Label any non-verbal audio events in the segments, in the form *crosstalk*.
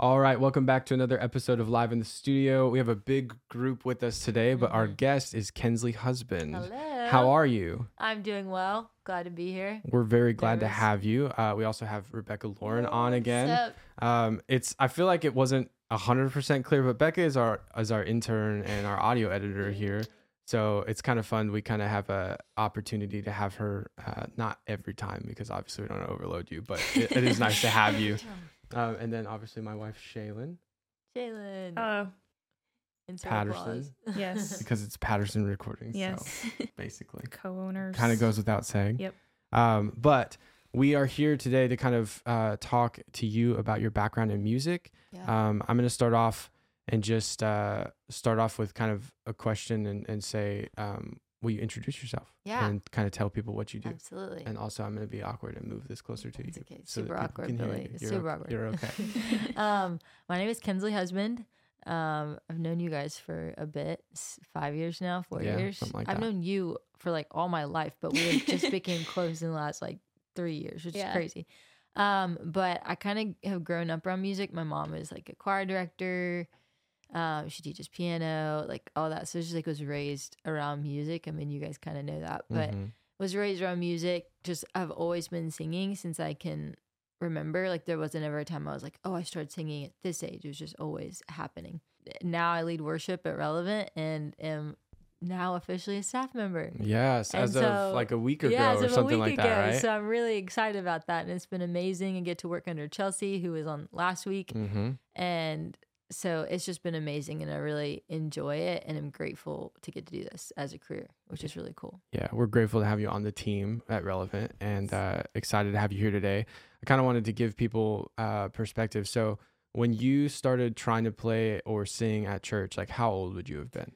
All right, welcome back to another episode of Live in the Studio. We have a big group with us today, but our guest is Kensley Husband. Hello. How are you? I'm doing well. Glad to be here. We're very glad to have you. Uh, we also have Rebecca Lauren on again. Um, it's I feel like it wasn't hundred percent clear, but Becca is our is our intern and our audio editor here. So it's kind of fun. We kind of have a opportunity to have her, uh, not every time because obviously we don't overload you, but it, it is nice to have *laughs* you. Um, and then obviously my wife Shaylin Jalen. Oh, Insert Patterson. applause. yes. *laughs* because it's Patterson Recordings. yes. So *laughs* basically, Co-owners. kind of goes without saying. Yep. Um, but we are here today to kind of uh, talk to you about your background in music. Yeah. Um, I'm going to start off and just uh, start off with kind of a question and, and say, um, will you introduce yourself? Yeah. And kind of tell people what you do. Absolutely. And also, I'm going to be awkward and move this closer to It's you. okay. so Super people awkward, can Billy. you. It's You're super o- awkward. You're okay. *laughs* um, my name is Kensley Husband. Um, I've known you guys for a bit, five years now, four Yeah, years. like I've that. known you for like all my life, but we just became *laughs* close in the last like three years, which Yeah. is crazy. Um, but I kind of have grown up around music. My mom is like a choir director. Um, she teaches piano, like all that. So she like was raised around music. I mean, you guys kind of know that, but Mhm. was raised around music. Just I've always been singing since I can remember. Like there wasn't ever a time I was like, oh, I started singing at this age. It was just always happening. Now I lead worship at Relevant and am now officially a staff member. Yes, And as so- of like a week ago yeah, or something like week that, ago. right? So I'm really excited about that, and it's been amazing. And get to work under Chelsea, who was on last week, mm-hmm. and so it's just been amazing, and I really enjoy it, and I'm grateful to get to do this as a career, which is really cool. Yeah, we're grateful to have you on the team at Relevant and uh, excited to have you here today. I kind of wanted to give people uh, perspective. So, when you started trying to play or sing at church, like how old would you have been?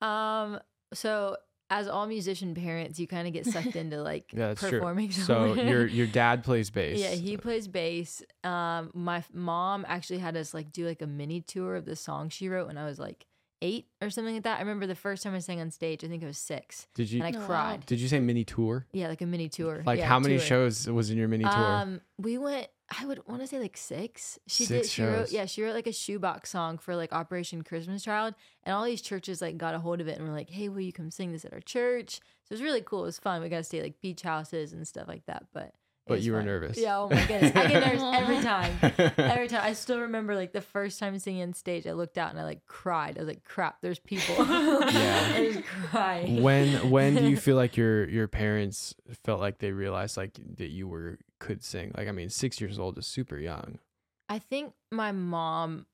Um, so as all musician parents, you kind of get sucked into *laughs* like Yeah, that's true. performing. So, your your *laughs* dad plays bass. yeah, he plays bass. Um, my f- mom actually had us like do like a mini tour of the song she wrote when I was like eight or something like that. I remember the first time I sang on stage. I think I was six, Did you and I Oh, wow. cried. did you say mini tour? Yeah, like a mini tour. Like Yeah, how many tour. shows was in your mini tour? Um, we went. I would want to say like six. She did. Six She wrote. Yeah, she wrote like a shoebox song for like Operation Christmas Child, and all these churches like got a hold of it and were like, "Hey, will you come sing this at our church?" So it was really cool. It was fun. We got to stay at, like beach houses and stuff like that. But But was you were fun. nervous. Yeah. Oh my goodness, I get nervous every *laughs* time. Every time. I still remember like the first time singing on stage, I looked out and I like cried. I was like, "Crap, there's people." *laughs* Yeah. *laughs* I was crying. when when do you feel like your your parents felt like they realized like that you were could sing? Like I mean, six years old is super young. I think my mom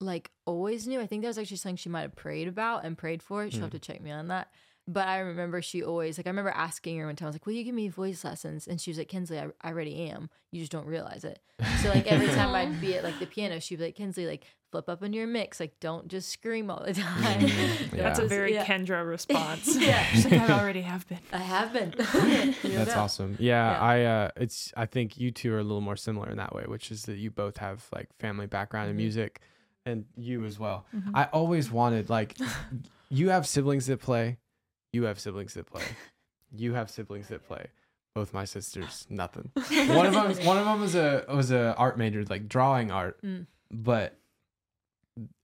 like always knew. I think that was actually something she might have prayed about and prayed for. She'll have Hmm. to check me on that. But I remember she always like I remember asking her one time, I was like, Will you give me voice lessons? And she was like, Kensley, I, I already am. You just don't realize it. So like every time I'd be at like the piano, *laughs* she'd be like, Kensley, like flip up into your mix. Like don't just scream all the time. Mhm. Don't *laughs* That's a very yeah. Kendra *laughs* response. Yeah. She's like, I already have been. I have been. You That's know? awesome. Yeah, Yeah. I uh it's I think you two are a little more similar in that way, which is that you both have like family background in Mhm. music and you as well. Mhm. I always wanted like you have siblings that play, you have siblings that play. You have siblings that play. Both my sisters, *laughs* nothing. One of them *laughs* one of them was a was a art major, like drawing art, Mm. but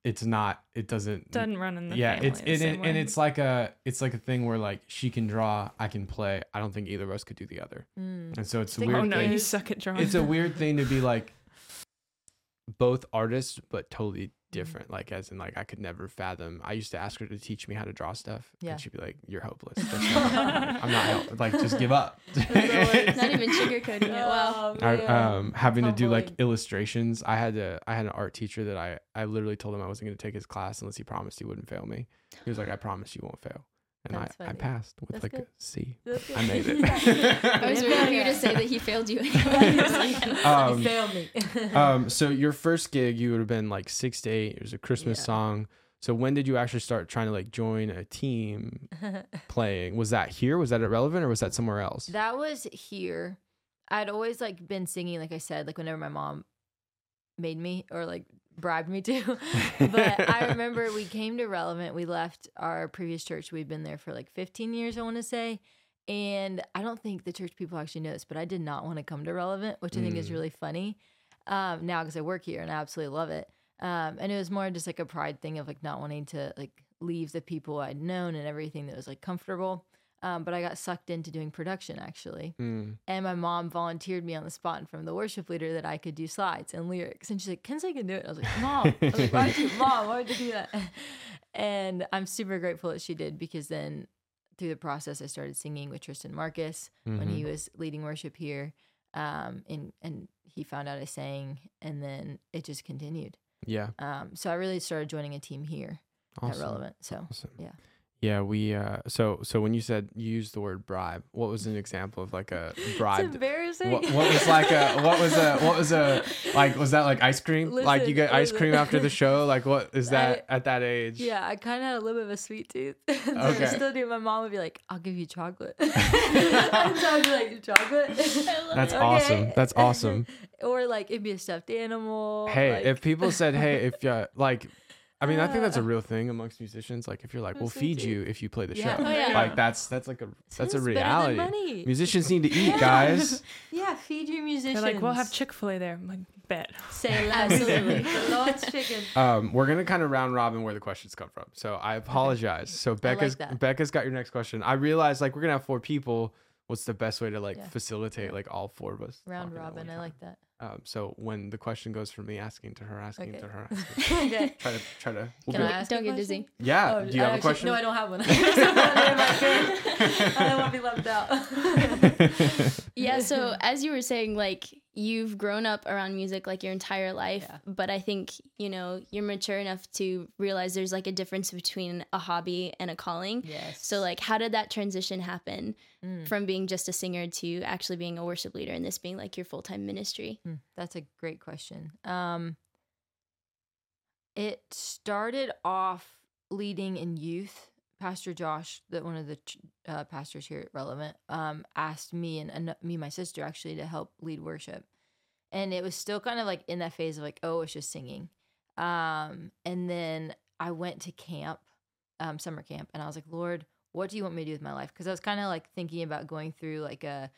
it's not it doesn't Doesn't run in the yeah family it's the it, same and way. it's like a it's like a thing where like she can draw i can play i don't think either of us could do the other Mm. and so it's a weird oh no, thing you suck at drawing. it's a weird thing to be like both artists but totally different like as in like i could never fathom i used to ask her to teach me how to draw stuff Yeah. and she'd be like you're hopeless *laughs* There's no- i'm not help- like just give up *laughs* Not even sugarcoating it. Wow. *laughs* Oh, I, man. um, having to do like illustrations. I had to. I had an art teacher that I. I literally told him I wasn't going to take his class unless he promised he wouldn't fail me. He was like, "I promise you won't fail," and I, I passed with That's like a good. C. That's good. I made it. *laughs* I was waiting for you to say that he failed you. *laughs* *laughs* Um, you failed me. um, so your first gig, you would have been like six to eight. It was a Christmas Yeah. song. So when did you actually start trying to like join a team playing? Was that here? Was that irrelevant, or was that somewhere else? That was here. I'd always like been singing, like I said, like whenever my mom made me or like bribed me to. *laughs* but I remember we came to Relevant. We left our previous church. We'd been there for like 15 years, I want to say. And I don't think the church people actually know this, but I did not want to come to Relevant, which I think is Mm. really funny. um, now because I work here and I absolutely love it. Um, and it was more just like a pride thing of like not wanting to like leave the people I'd known and everything that was like comfortable. Um, but I got sucked into doing production actually. Mm. And my mom volunteered me on the spot and from the worship leader that I could do slides and lyrics. And she's like, Kenzie can do it. I was like, Mom, I was like, why would you, *laughs* Mom, why would you do that? And I'm super grateful that she did because then through the process, I started singing with Tristan Marcus when he Mhm. was leading worship here. Um, and, and he found out I sang and then it just continued. Yeah. Um, so I really started joining a team here at Relevant. So Awesome. Yeah. Yeah, we uh so so when you said you used the word bribe, what was an example of like a bribe? *laughs* it's embarrassing. What, what was like a what was a what was a *laughs* like was that like ice cream? like you get ice cream after the show? Like what is that at that age? Yeah, I kind of had a little bit of a sweet tooth. *laughs* so Okay. I still do. My mom would be like, "I'll give you chocolate," and so I'd be like, "Chocolate." That's awesome. That's awesome. or like it'd be a stuffed animal. Hey, like- if people said, "Hey, if you like," I mean, I think that's a real thing amongst musicians. Like, if you're like, "We'll feed you if you play the Yeah. show," Oh, yeah. like that's that's like a that's a Sounds better than reality. money. Musicians need to eat, *laughs* Yeah. guys. *laughs* yeah, feed your musicians. They're like, we'll have Chick Fil A there. I'm like, bet. Say *laughs* less. Absolutely. the Lord's chicken. Um, we're gonna kind of round robin where the questions come from. So I apologize. So Becca's that. Becca's got your next question. I realized like we're gonna have four people. What's the best way to like Yeah. facilitate like all four of us Round robin. I like that. Um, so when the question goes from me asking to her, asking Okay. to her, *laughs* asking, okay. try to try to. We'll Can I ask Don't get dizzy. yeah. Oh, Do you I have a question? No, I don't have one. *laughs* *laughs* I don't want to be left out. Yeah, so as you were saying, like you've grown up around music like your entire life, Yeah. but I think, you know, you're mature enough to realize there's like a difference between a hobby and a calling. yes. So like how did that transition happen Mm. from being just a singer to actually being a worship leader and this being like your full-time ministry? Hmm, That's a great question. Um, it started off leading in youth. Pastor Josh, that one of the uh, pastors here at Relevant, um, asked me and, me and my sister actually to help lead worship, and it was still kind of like in that phase of like, oh, it's just singing. Um, and then I went to camp, um, summer camp, and I was like, Lord, what do you want me to do with my life? Because I was kind of like thinking about going through like a,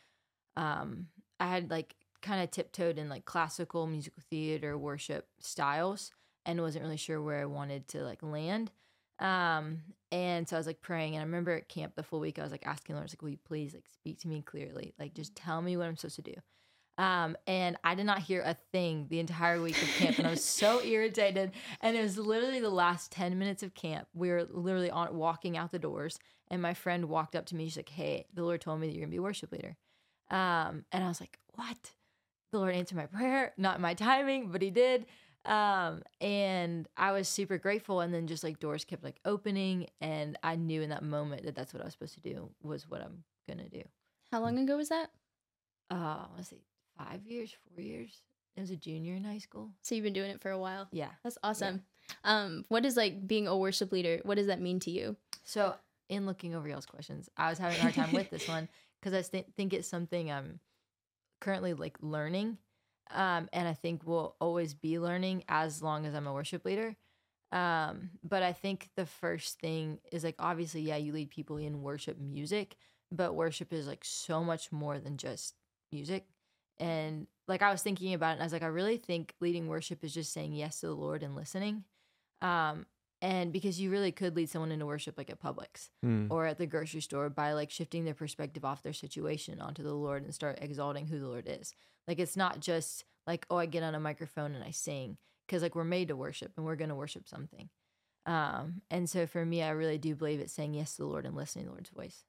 um, I had like kind of tiptoed in like classical musical theater worship styles and wasn't really sure where I wanted to like land. Um, and so I was like praying, and I remember at camp the full week I was like asking Lord, I was like, "Will you please like speak to me clearly? Like just tell me what I'm supposed to do." Um, and I did not hear a thing the entire week of camp, and I was so *laughs* irritated. And it was literally the last ten minutes of camp. We were literally on walking out the doors, and my friend walked up to me. She's like, "Hey, the Lord told me that you're gonna be a worship leader." Um, and I was like, "What?" The Lord answered my prayer, not my timing, but He did. Um, and I was super grateful. And then just like doors kept like opening, and I knew in that moment that that's what I was supposed to do was what I'm gonna do. How long ago was that? Uh, let's see, five years, four years. I was a junior in high school. So you've been doing it for a while. Yeah. That's awesome. Um, what is like being a worship leader? What does that mean to you? So in looking over y'all's questions, I was having a hard time with this one because I th- think it's something I'm currently like learning, um, and I think we'll always be learning as long as I'm a worship leader. Um, but I think the first thing is like obviously, yeah, you lead people in worship music, but worship is like so much more than just music. And like I was thinking about it, and I was like, I really think leading worship is just saying yes to the Lord and listening. Um, and because you really could lead someone into worship like at Publix Hmm. or at the grocery store by like shifting their perspective off their situation onto the Lord and start exalting who the Lord is. Like it's not just like, oh, I get on a microphone and I sing because like we're made to worship and we're going to worship something. Um, and so for me, I really do believe it's saying yes to the Lord and listening to the Lord's voice.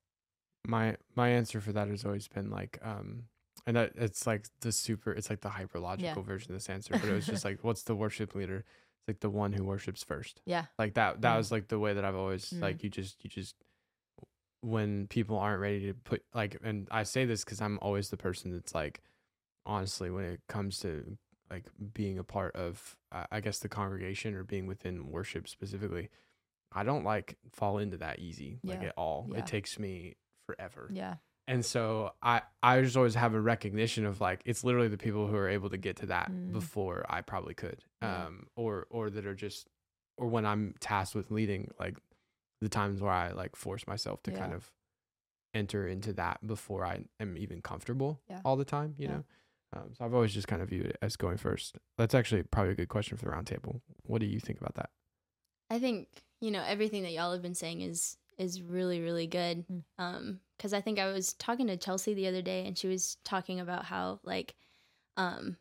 my my answer for that has always been like um and that it's like the super it's like the hyperlogical version of this answer but it was just like what's the worship leader it's like the one who worships first Yeah. like that that Mm. was like the way that i've always Mm. like you just you just when people aren't ready to put like and i say this because i'm always the person that's like honestly when it comes to like being a part of i guess the congregation or being within worship specifically i don't like fall into that easy like Yeah. at all Yeah. it takes me forever Yeah. And so I I just always have a recognition of like it's literally the people who are able to get to that Mm. before I probably could. Yeah. Um or or that are just or when I'm tasked with leading like the times where I like force myself to kind of enter into that before I am even comfortable Yeah. all the time, you Yeah. know. Um, so I've always just kind of viewed it as going first. That's actually probably a good question for the roundtable. What do you think about that? I think you know everything that y'all have been saying is is really really good. Mm. Um, because I think I was talking to Chelsea the other day, and she was talking about how like, um,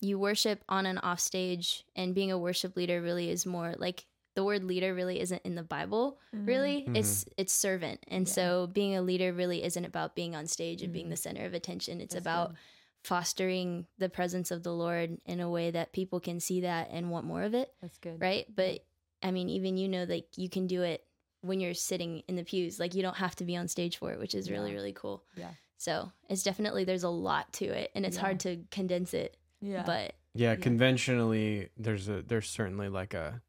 you worship on and off stage, and being a worship leader really is more like the word leader really isn't in the Bible. Really, it's it's servant, and Yeah. so being a leader really isn't about being on stage and being Mhm. the center of attention. It's That's about good. fostering the presence of the Lord in a way that people can see that and want more of it That's good. right? But I mean, even you know, like you can do it when you're sitting in the pews. Like you don't have to be on stage for it, which is really Yeah. really cool. Yeah. So it's definitely there's a lot to it, and it's Yeah. hard to condense it. Yeah. But Yeah, Yeah. conventionally, there's a there's certainly like a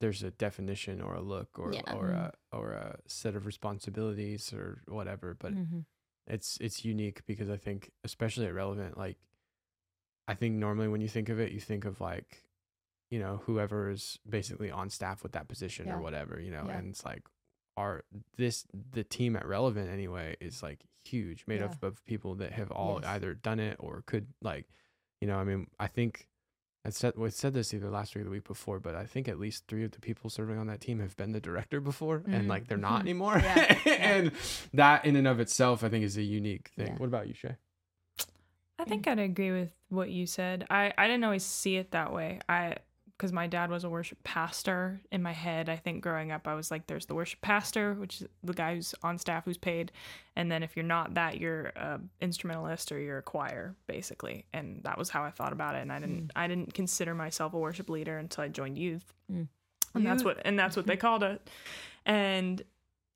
there's a definition or a look or Yeah. or a or a set of responsibilities or whatever, but Mhm. it's it's unique because I think especially at relevant like I think normally when you think of it you think of like you know whoever is basically on staff with that position Yeah. or whatever you know Yeah. and it's like our this the team at relevant anyway is like huge made Yeah. up of people that have all Yes. either done it or could like you know I mean I think I said we said this either last week or the week before, but I think at least three of the people serving on that team have been the director before, and Mhm. like they're not Mhm. anymore. Yeah, *laughs* yeah. and that in and of itself, I think, is a unique thing. Yeah. What about you, Shay? I think I'd agree with what you said. I, I didn't always see it that way. I because my dad was a worship pastor in my head. I think growing up, I was like, there's the worship pastor, which is the guy who's on staff who's paid, and then if you're not that, you're a instrumentalist or you're a choir, basically. And that was how I thought about it. And I didn't I didn't consider myself a worship leader until I joined youth, Mm. and that's what and that's what they *laughs* called it. And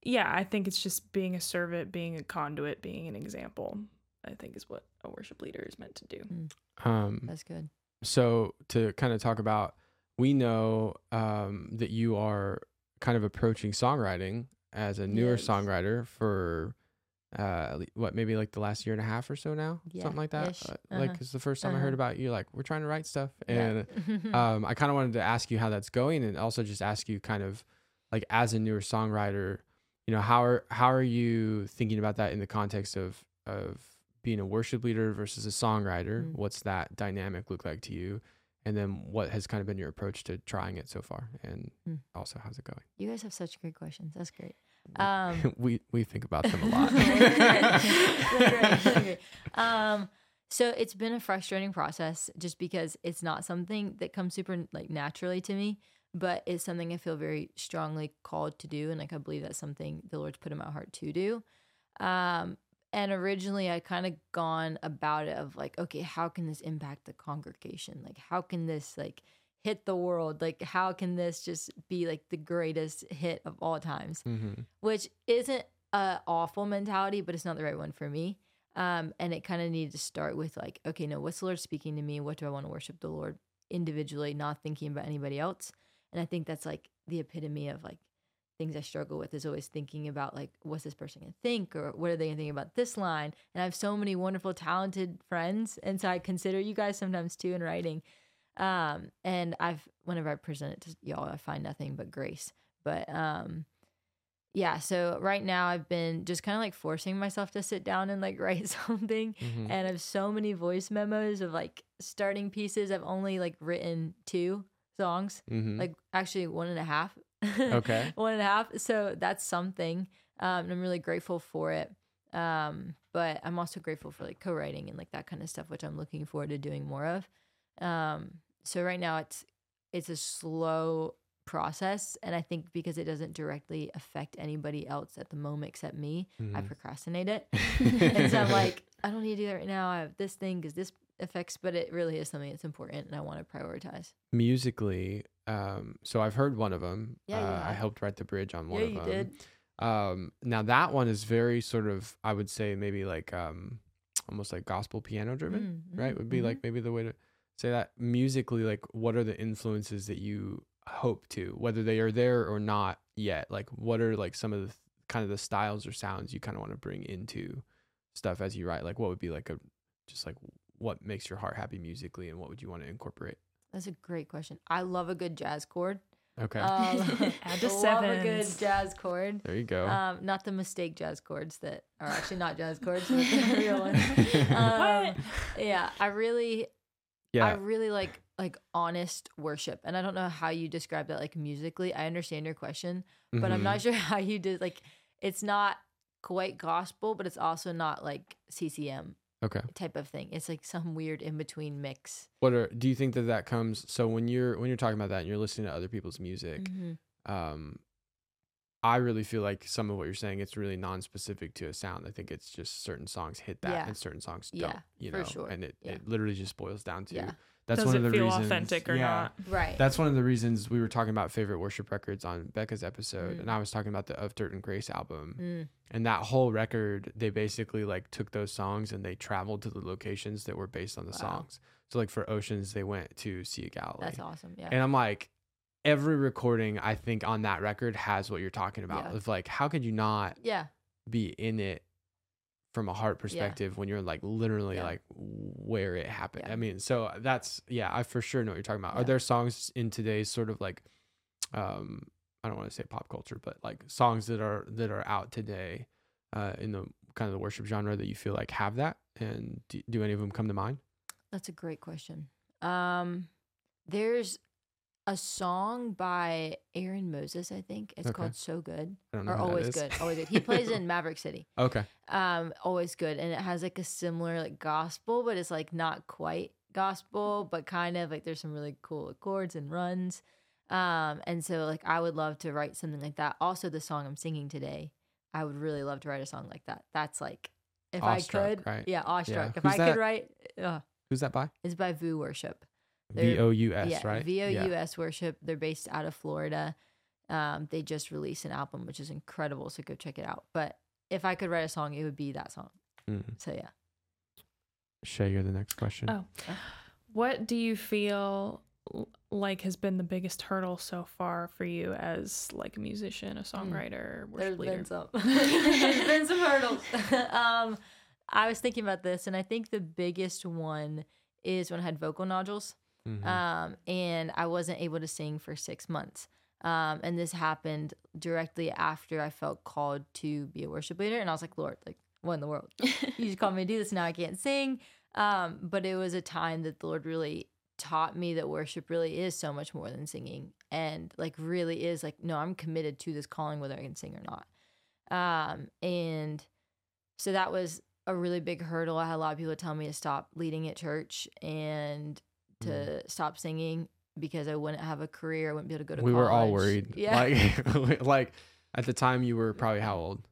yeah, I think it's just being a servant, being a conduit, being an example. I think is what a worship leader is meant to do. Um, That's good. so to kind of talk about, we know um, that you are kind of approaching songwriting as a newer Yes. songwriter for uh what maybe like the last year and a half or so now Yeah, something like that. Uh, Uh-huh. like it's the first time i heard Uh-huh. about you like we're trying to write stuff Yeah. and *laughs* um, I kind of wanted to ask you how that's going, and also just ask you kind of like as a newer songwriter, you know, how are how are you thinking about that in the context of of being a worship leader versus a songwriter? Mm. What's that dynamic look like to you? And then what has kind of been your approach to trying it so far? And Mm. also, how's it going? you guys have such great questions. That's great. Um, *laughs* we we think about them a *laughs* lot. Um, so it's been a frustrating process just because it's not something that comes super like naturally to me, but it's something I feel very strongly called to do, and like I believe that's something the Lord's put in my heart to do. Um, and originally I kind of gone about it of like, okay, how can this impact the congregation? Like, how can this like hit the world? Like, how can this just be like the greatest hit of all times? hmm which isn't a awful mentality, but it's not the right one for me. Um, and it kind of needed to start with like, okay, no, what's the Lord speaking to me? What do I want to worship the Lord individually, not thinking about anybody else? And I think that's like the epitome of like things I struggle with is always thinking about like, what's this person gonna think, or what are they gonna think about this line? And I have so many wonderful, talented friends, and so I consider you guys sometimes too in writing. Um, and I've whenever I present it to y'all, I find nothing but grace. But um, yeah, so right now I've been just kind of like forcing myself to sit down and like *laughs* write something. hmm And I have so many voice memos of like starting pieces. I've only like written two songs, hmm like actually one and a half. Okay. *laughs* one and a half. So that's something. Um, and I'm really grateful for it. Um, but I'm also grateful for like co-writing and like that kind of stuff, which I'm looking forward to doing more of. Um, so right now it's it's a slow process, and I think because it doesn't directly affect anybody else at the moment except me, I Mhm. procrastinate it. *laughs* *laughs* and so I'm like, I don't need to do that right now. I have this thing because this affects, but it really is something that's important, and I want to prioritize. musically um so i've heard one of them. Yeah, uh, i helped write the bridge on one yeah, of you them. did. um now that one is very sort of i would say maybe like um almost like gospel piano driven Mm, right? Would be mhm. like maybe the way to say that. Musically like what are the influences that you hope to whether they are there or not yet? Like what are like some of the th- kind of the styles or sounds you kind of want to bring into stuff as you write? Like what would be like a just like what makes your heart happy musically and what would you want to incorporate That's a great question. I love a good jazz chord. Okay. Um, *laughs* Add to *laughs* love a good jazz chord. there you go. Um, not the mistake jazz chords that are actually not jazz *laughs* chords, but the real ones. Um, What? Yeah, I really, yeah, I really like like honest worship, and I don't know how you describe that like musically. I understand your question, but I'm Mhm. not sure how you did. Like, it's not quite gospel, but it's also not like CCM Okay. type of thing. It's like some weird in between mix. What are do you think that that comes so when you're when you're talking about that and you're listening to other people's music, Mhm. um I really feel like some of what you're saying it's really non-specific to a sound. I think it's just certain songs hit that Yeah. and certain songs Yeah, don't, you for know. sure. And it, Yeah. it literally just boils down to Yeah. That's Does one it of the feel reasons authentic or yeah. not? Right. That's one of the reasons we were talking about favorite worship records on Becca's episode, Mm. and I was talking about the Of Dirt and Grace album. Mm, And that whole record, they basically like took those songs and they traveled to the locations that were based on the Wow. songs. So like for Oceans, they went to Sea of Galilee. that's awesome. Yeah. And I'm like, every recording I think on that record has what you're talking about. Yeah. Of like, how could you not yeah. be in it from a heart perspective when you're like literally Yeah. like where it happened? Yeah. I mean, so that's yeah, I for sure know what you're talking about. Are there songs in today's sort of like, um, I don't want to say pop culture, but like songs that are that are out today, uh, in the kind of the worship genre that you feel like have that? And do, do any of them come to mind? That's a great question. Um, there's a song by Aaron Moses, I think. It's Okay. called "So Good" I don't know. or "Always. Good." Always good. *laughs* He plays in Maverick City. Okay. Um, "Always Good," and it has like a similar like gospel, but it's like not quite gospel, but kind of like there's some really cool chords and runs. Um, and so like I would love to write something like that. Also, the song I'm singing today, I would really love to write a song like that. That's like if Awestruck, I could, right? yeah, awestruck. If Who's I that? could write, uh, Who's that by? it's by Vous Worship. They're- V O U S, yeah, right? V O Yeah. Worship. They're based out of Florida. Um, they just released an album, which is incredible. So go check it out. But if I could write a song, it would be that song. Mm. So yeah. Shay, you're the next question. Oh. What do you feel like has been the biggest hurdle so far for you as like a musician, a songwriter, worship There's leader? been some. *laughs* There's been some hurdles. *laughs* um, I was thinking about this, and I think the biggest one is when I had vocal nodules. Mhm. um, and I wasn't able to sing for six months. Um, and this happened directly after I felt called to be a worship leader, and I was like, Lord, like, what in the world? *laughs* you just called me to do this. Now I can't sing. Um, but it was a time that the Lord really taught me that worship really is so much more than singing, and like really is like, no, I'm committed to this calling, whether I can sing or not. Um, and so that was a really big hurdle. I had a lot of people tell me to stop leading at church and to Mm. stop singing because I wouldn't have a career. I wouldn't be able to go to work. we college. were all worried. Yeah. *laughs* Like, like at the time, you were probably how old?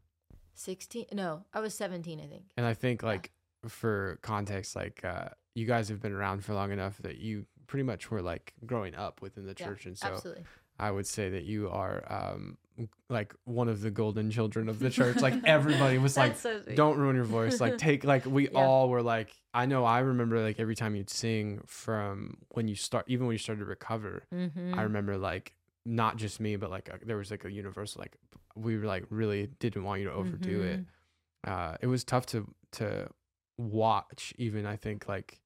16? No, I was 17, I think. And I think like for context, like uh, you guys have been around for long enough that you pretty much were like growing up within the Yeah, church, and so Absolutely. I would say that you are um like one of the golden children of the *laughs* church. Like everybody was like, so don't ruin your voice. Like *laughs* take like we Yeah. all were like I know I remember like every time you'd sing from when you start even when you started to recover. Mhm. I remember like not just me, but like uh there was like a universal like we were like really didn't want you to overdo it. Mm-hmm. Uh, it was tough to to watch. Even I think like,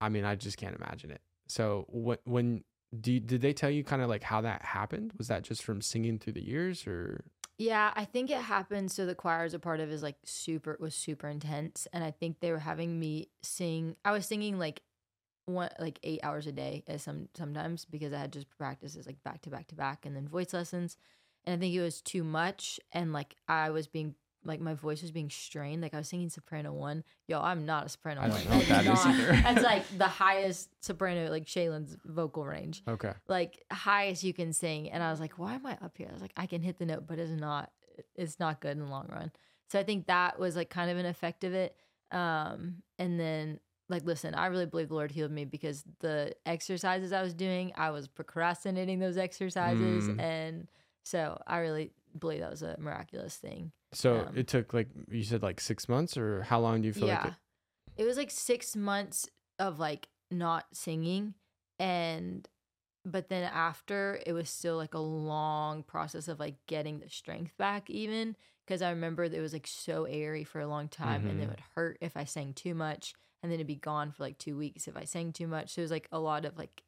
I mean, I just can't imagine it. So when when do did they tell you kind of like how that happened? Was that just from singing through the years or? Yeah, I think it happened. So the choir as a part of is like super was super intense, and I think they were having me sing. I was singing like one like eight hours a day as some sometimes because I had just practices like back to back to back, and then voice lessons, and I think it was too much, and like I was being like my voice was being strained. Like I was singing soprano one. Yo, I'm not a soprano I one. don't know what That's that is either. That's like *laughs* the highest soprano, like Shaylin's vocal range Okay. like highest you can sing and i was like why am i up here i was like i can hit the note but it's not it's not good in the long run so i think that was like kind of an effect of it um and then like listen i really believe the lord healed me because the exercises i was doing i was procrastinating those exercises Mm. and so i really believe that was a miraculous thing So Um, it took like you said like six months or how long do you feel yeah like it? it was like six months of like not singing and but then after it was still like a long process of like getting the strength back even because i remember it was like so airy for a long time and it would hurt if i sang too much and then it'd be gone for like two weeks if i sang too much so it was like a lot of like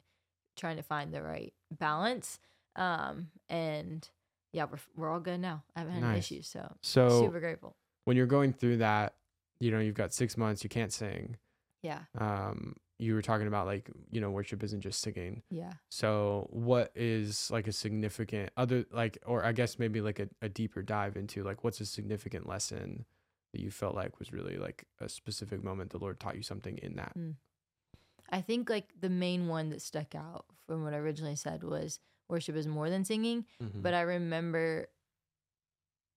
trying to find the right balance. Um, and yeah, we're we're all good now. I haven't had any issues, so So super grateful. when you're going through that, you know, you've got six months, you can't sing. Yeah, Um, you were talking about like, you know, worship isn't just singing. yeah. So what is like a significant other like or I guess maybe like a, a deeper dive into like what's a significant lesson that you felt like was really like a specific moment the Lord taught you something in that. I think like the main one that stuck out from what I originally said was worship is more than singing. Mhm. But I remember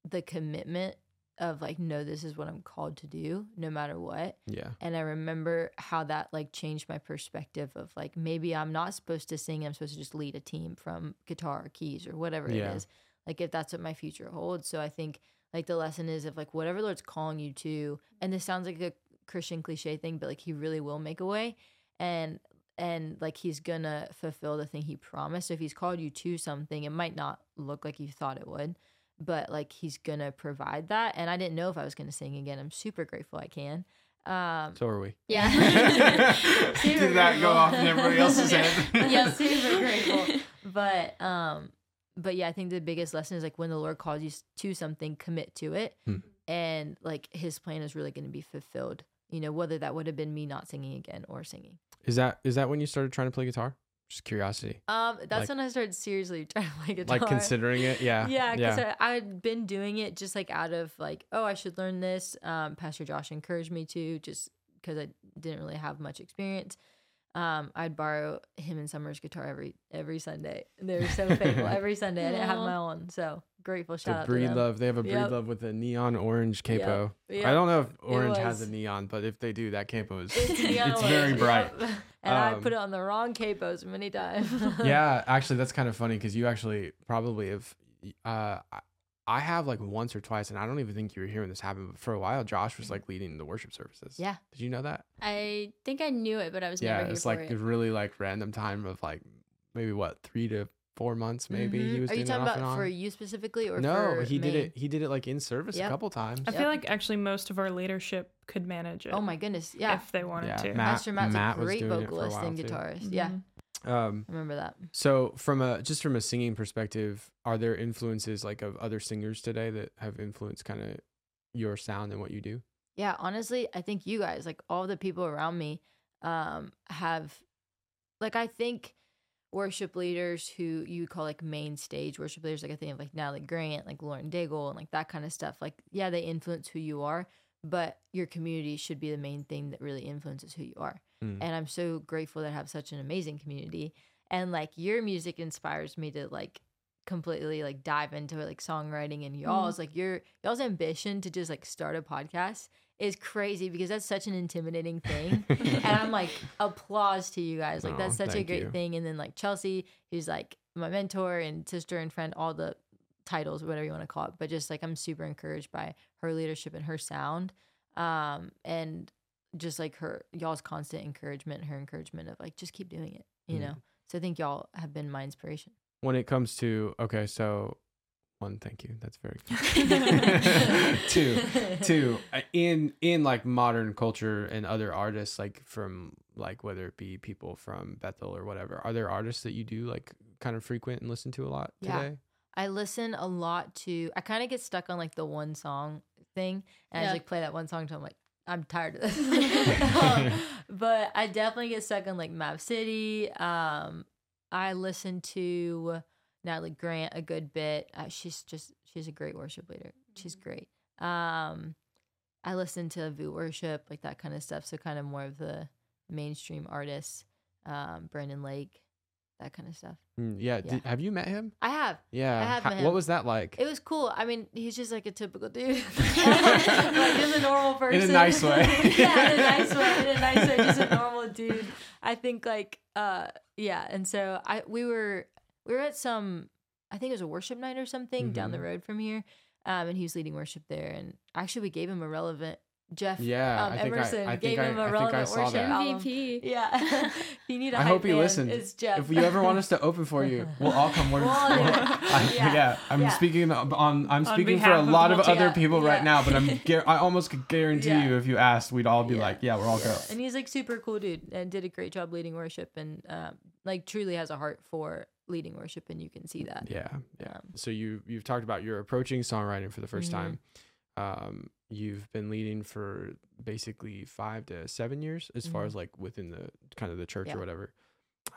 the commitment of like, no, this is what I'm called to do, no matter what. yeah. And I remember how that like changed my perspective of like maybe I'm not supposed to sing, I'm supposed to just lead a team from guitar or keys or whatever Yeah. it is. Like if that's what my future holds. So I think like the lesson is of like whatever Lord's calling you to, and this sounds like a Christian cliche thing, but like he really will make a way. And and like he's gonna fulfill the thing he promised. So if he's called you to something, it might not look like you thought it would, but like he's gonna provide that. And I didn't know if I was gonna sing again. I'm super grateful I can. Um, So are we. Yeah. *laughs* *laughs* Super Did that go off in everybody else's head? *laughs* yeah, super grateful. But um, but yeah, I think the biggest lesson is like when the Lord calls you to something, commit to it, Hmm. and like His plan is really going to be fulfilled. You know, whether that would have been me not singing again or singing. Is that is that when you started trying to play guitar? Just curiosity. Um, that's Like- when I started seriously *laughs* trying to play guitar. Like considering it, *laughs* yeah. yeah, because I, I had been doing it just like out of like, oh, I should learn this. Um, Pastor Josh encouraged me to just because I didn't really have much experience. Um, I'd borrow him and Summer's guitar every every Sunday. They were so *laughs* faithful every Sunday. I didn't have my own, so grateful. Shout the out breed to them. love. They have a breed Yep. love with a neon orange capo. Yep. I don't know if orange has a neon, but if they do, that capo is *laughs* It's, neon it's very orange, bright. yep. And I Um, put it on the wrong capos many times. *laughs* yeah, actually, that's kind of funny because you actually probably have. Uh, I- I have like once or twice, and I don't even think you were here when this happened. But for a while, Josh was like leading the worship services. Yeah. Did you know that? I think I knew it, but I was yeah, never here it's for like it. a really like random time of like maybe what three to four months maybe Mhm. he was Are you talking it off about for you specifically or no, for he did it. He did it like in service a couple times. I Yep. feel like actually most of our leadership could manage it Oh my goodness, yeah. if they wanted Yeah, to. Matt- Pastor Matt's Matt a was great doing it a vocalist while, and guitarist. Yeah, Mhm. Um, I remember that. So from a just from a singing perspective, are there influences like of other singers today that have influenced kind of your sound and what you do? Yeah, honestly, I think you guys, like all the people around me, um, have like I think worship leaders who you would call like main stage worship leaders, like I think of like Natalie Grant, like Lauren Daigle, and like that kind of stuff. Like, yeah, they influence who you are, but your community should be the main thing that really influences who you are. Mm. And I'm so grateful that I have such an amazing community. And like your music inspires me to like completely like dive into like songwriting and y'all's like your y'all's ambition to just like start a podcast is crazy because that's such an intimidating thing. and I'm like *laughs* applause to you guys. Like that's such a great you. thing. And then like Chelsea, who's like my mentor and sister and friend, all the titles, whatever you want to call it. But just like I'm super encouraged by her leadership and her sound. Um and just like her y'all's constant encouragement, her encouragement of like just keep doing it, you Mhm. know. So I think y'all have been my inspiration. When it comes to okay, so one, thank you. That's very *laughs* good. *laughs* two, two. uh, In in like modern culture and other artists, like from like whether it be people from Bethel or whatever, are there artists that you do like kind of frequent and listen to a lot Yeah. today? I listen a lot to. I kind of get stuck on like the one song thing, and I just like play that one song until I'm like, I'm tired of *laughs* this. Um, but I definitely get stuck on like Mav City. Um, I listen to Natalie Grant a good bit. Uh, she's just she's a great worship leader. She's great. Um, I listen to Vous Worship, like that kind of stuff. So kind of more of the mainstream artists. Um, Brandon Lake, that kind of stuff. Mm, yeah. Yeah. Did, have you met him? I have. Yeah. have Ho- met what was that like? It was cool. I mean, he's just like a typical dude, *laughs* *laughs* like just a normal person In a nice way. *laughs* yeah, in a nice way. In a nice way, just a normal dude. I think like uh yeah, and so I we were we were at some I think it was a worship night or something down the Mhm. road from here, um, and he was leading worship there, and actually we gave him a relevant Jeff yeah. um, I think Emerson I, I gave think him I, a I think I relevant saw worship that. MVP. Yeah, if *laughs* you need a I hype hope he man, listened. It's Jeff. If you ever want us to *laughs* open for you, we'll all come work. We'll all do it. *laughs* I, yeah. Yeah. I'm Yeah. speaking on. I'm On speaking for a of lot of whole other team. people right now, but I'm. I almost could guarantee Yeah. you, if you asked, we'd all be Yeah. like, "Yeah, we're all Yeah. girls." And he's like super cool dude and did a great job leading worship and um, like truly has a heart for leading worship, and you can see that. Yeah, yeah. Um, So you you've talked about you're approaching songwriting for the 1st Mhm. time. Um, you've been leading for basically five to seven years, as far Mhm. as like within the kind of the church Yeah. or whatever.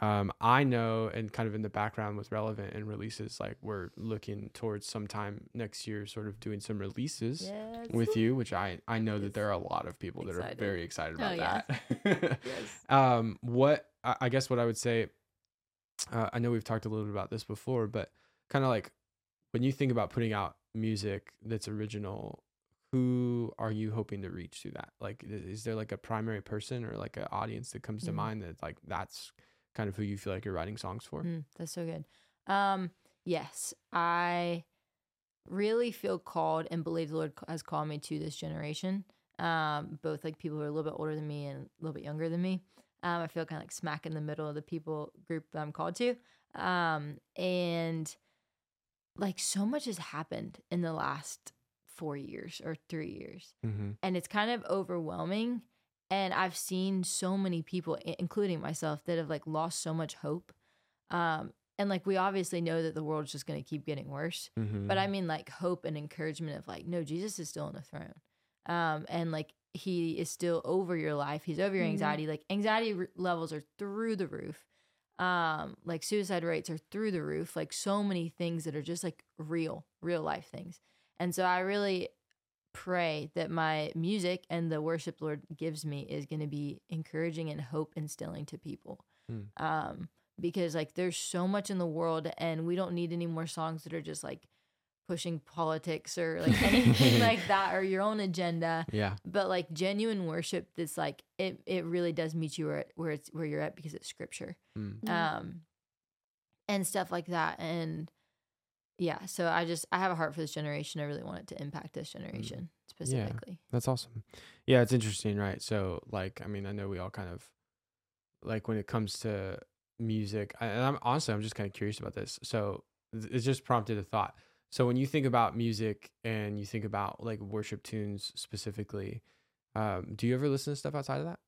Um, I know, and kind of in the background with relevant and releases, like we're looking towards sometime next year, sort of doing some releases Yes. with you, which I I know that there are a lot of people that are very excited Oh, about yeah. that. *laughs* Yes. *laughs* um what I, I guess what i would say uh, i know we've talked a little bit about this before but kind of like when you think about putting out music that's original who are you hoping to reach through that like is there like a primary person or like an audience that comes to Mhm. mind that like that's kind of who you feel like you're writing songs for Mm, that's so good. Um, yes, I really feel called and believe the Lord has called me to this generation. Um, both like people who are a little bit older than me and a little bit younger than me. Um, I feel kind of like smack in the middle of the people group that I'm called to. Um, and like so much has happened in the last four years or three years. Mm-hmm. and it's kind of overwhelming. And i've seen so many people including myself that have like lost so much hope. Um and like we obviously know that the world's just going to keep getting worse. Mm-hmm. but i mean like hope and encouragement of like no jesus is still on the throne. Um and like he is still over your life. He's over your Mhm. anxiety. Like anxiety r- levels are through the roof. Um like suicide rates are through the roof. Like so many things that are just like real real life things and so i really pray that my music and the worship lord gives me is going to be encouraging and hope instilling to people. Hmm. um because like there's so much in the world and we don't need any more songs that are just like pushing politics or like anything *laughs* like that or your own agenda. Yeah. But like genuine worship that's like it it really does meet you where where it's where you're at because it's scripture. Mm. Um and stuff like that. And yeah so i just i have a heart for this generation i really want it to impact this generation specifically yeah, That's awesome. Yeah, it's interesting, right? So, like, I mean, I know we all kind of like when it comes to music, I- and I'm honestly, I'm just kind of curious about this. So, it just prompted a thought. So, when you think about music and you think about like worship tunes specifically, um, do you ever listen to stuff outside of that?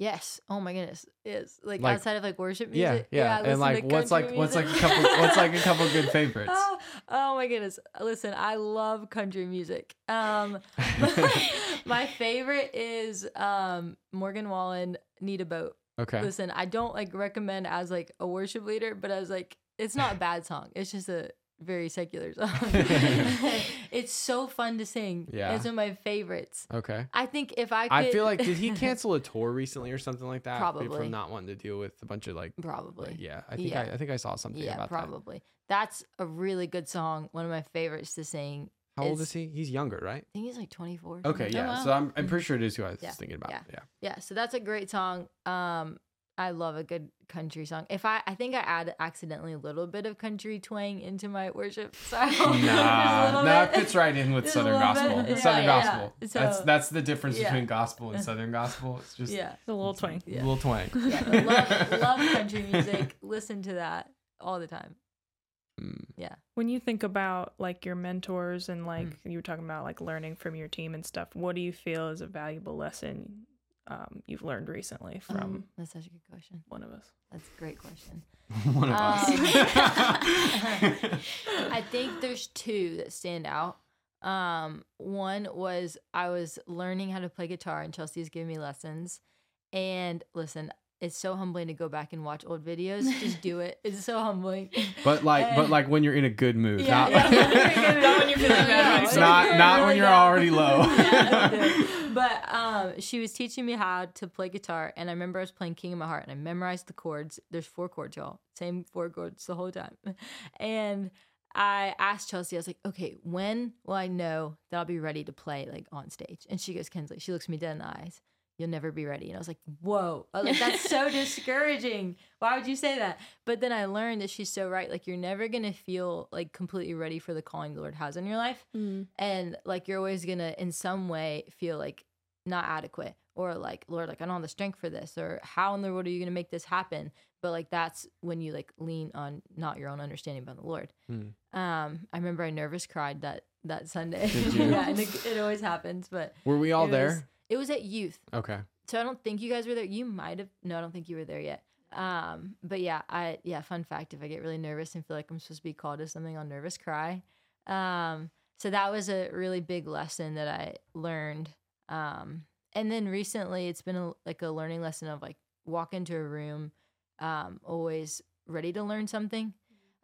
Yes oh my goodness yes like, Like- outside of like worship Yeah, music yeah. I and like, what's like, what's like a couple, what's like a *laughs* couple good favorites? oh, oh my goodness listen i love country music um *laughs* *laughs* my favorite is um morgan wallen need a boat Okay. Listen, I don't like recommend as like a worship leader, but as like it's not a bad song. It's just a very secular song. *laughs* *laughs* it's so fun to sing. Yeah. It's one of my favorites. Okay. I think if I could I feel like did he *laughs* cancel a tour recently or something like that? Probably. from not wanting to deal with a bunch of like. probably. Yeah, I think Yeah. I, I think I saw something about that. Yeah, about probably. That's a really good song. One of my favorites to sing. that. How old is he? He's younger, right? I think he's like 24. Okay, yeah. wow. So I'm I'm pretty sure it is who I was Yeah, thinking about. yeah. Yeah. Yeah, so that's a great song. Um I love a good country song. If I I think I add accidentally a little bit of country twang into my worship *laughs* style. *laughs* Just a Nah, little that fits right in with Just Southern gospel. bit. Southern Yeah, yeah, gospel. yeah. that's So- that's the difference yeah. between gospel and *laughs* Southern gospel. It's just Yeah. It's a little twang. a Yeah. little twang. Yeah, love, love country music. Listen to that all the time. Mm, Yeah. When you think about like your mentors and like Hmm. you were talking about like learning from your team and stuff, what do you feel is a valuable lesson um, you've learned recently from Um, that's such a good question. one of us? That's a great question. *laughs* One of us. *laughs* I think there's two that stand out. Um, one was I was learning how to play guitar, and Chelsea's giving me lessons. And listen, it's so humbling to go back and watch old videos. Just do it. *laughs* It's so humbling. but like, but like when you're in a good mood, Yeah, not, yeah. Not when you're feeling bad Yeah, It's not when not you're when you're already low. But um, she was teaching me how to play guitar, and I remember I was playing King of My Heart, and I memorized the chords. There's four chords, y'all. Same four chords the whole time. *laughs* And I asked Chelsea, I was like, okay, when will I know that I'll be ready to play like on stage? And she goes, Kensley, she looks me dead in the eyes. You'll never be ready. And I was like, whoa, *laughs* like, that's so *laughs* discouraging. Why would you say that? But then I learned that she's so right. Like, you're never going to feel like completely ready for the calling the Lord has on your life Mm. and like you're always gonna in some way feel like not adequate or like lord like i don't have the strength for this or how in the world are you gonna make this happen but like that's when you like lean on not your own understanding but the lord Hmm. um i remember i nervous cried that that sunday Did *laughs* you? yeah and it, it always happens but Were we all it there? was, it was at youth Okay. so i don't think you guys were there you might have no i don't think you were there yet Um, but yeah, I yeah, fun fact, if I get really nervous and feel like I'm supposed to be called to something, I'll nervous cry. Um, so that was a really big lesson that I learned. Um, and then recently it's been a, like a learning lesson of like walk into a room, um, always ready to learn something,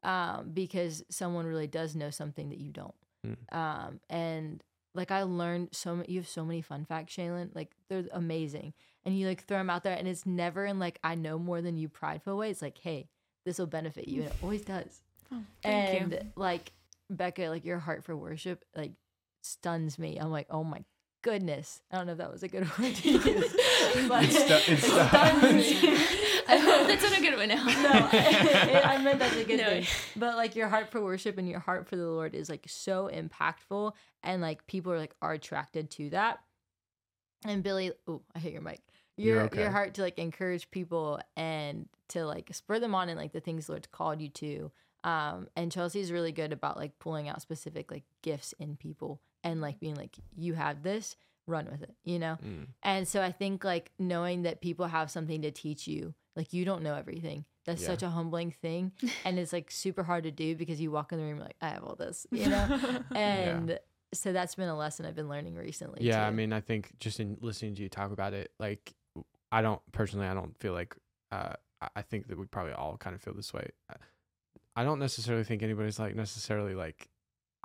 um, because someone really does know something that you don't. Mm. Um, and like I learned so many, you have so many fun facts, Shaylin. Like they're amazing, and you like throw them out there, and it's never in like I know more than you prideful way. It's like, hey, this will benefit you, and it always does. Oh, thank and you. like Becca, like your heart for worship, like stuns me. I'm like, oh my goodness. I don't know if that was a good *laughs* word to use, but It stu- it stuns me. *laughs* I hope that's not a good one now. no, *laughs* I meant that's a good *laughs* No. thing. But like your heart for worship and your heart for the Lord is like so impactful, and like people are like are attracted to that. And Billy, oh, I hit your mic. Your okay. your heart to like encourage people and to like spur them on in like the things the Lord's called you to. Um, and Chelsea's really good about like pulling out specific like gifts in people and like being like, you have this, run with it, you know? Mm. And so I think like knowing that people have something to teach you, like you don't know everything. That's Yeah. such a humbling thing. *laughs* And it's like super hard to do because you walk in the room like, I have all this, you know? *laughs* and so that's been a lesson I've been learning recently. Yeah, I mean, I think just in listening to you talk about it, like, I don't personally, I don't feel like, uh, I- think that we probably all kind of feel this way. I don't necessarily think anybody's like necessarily like,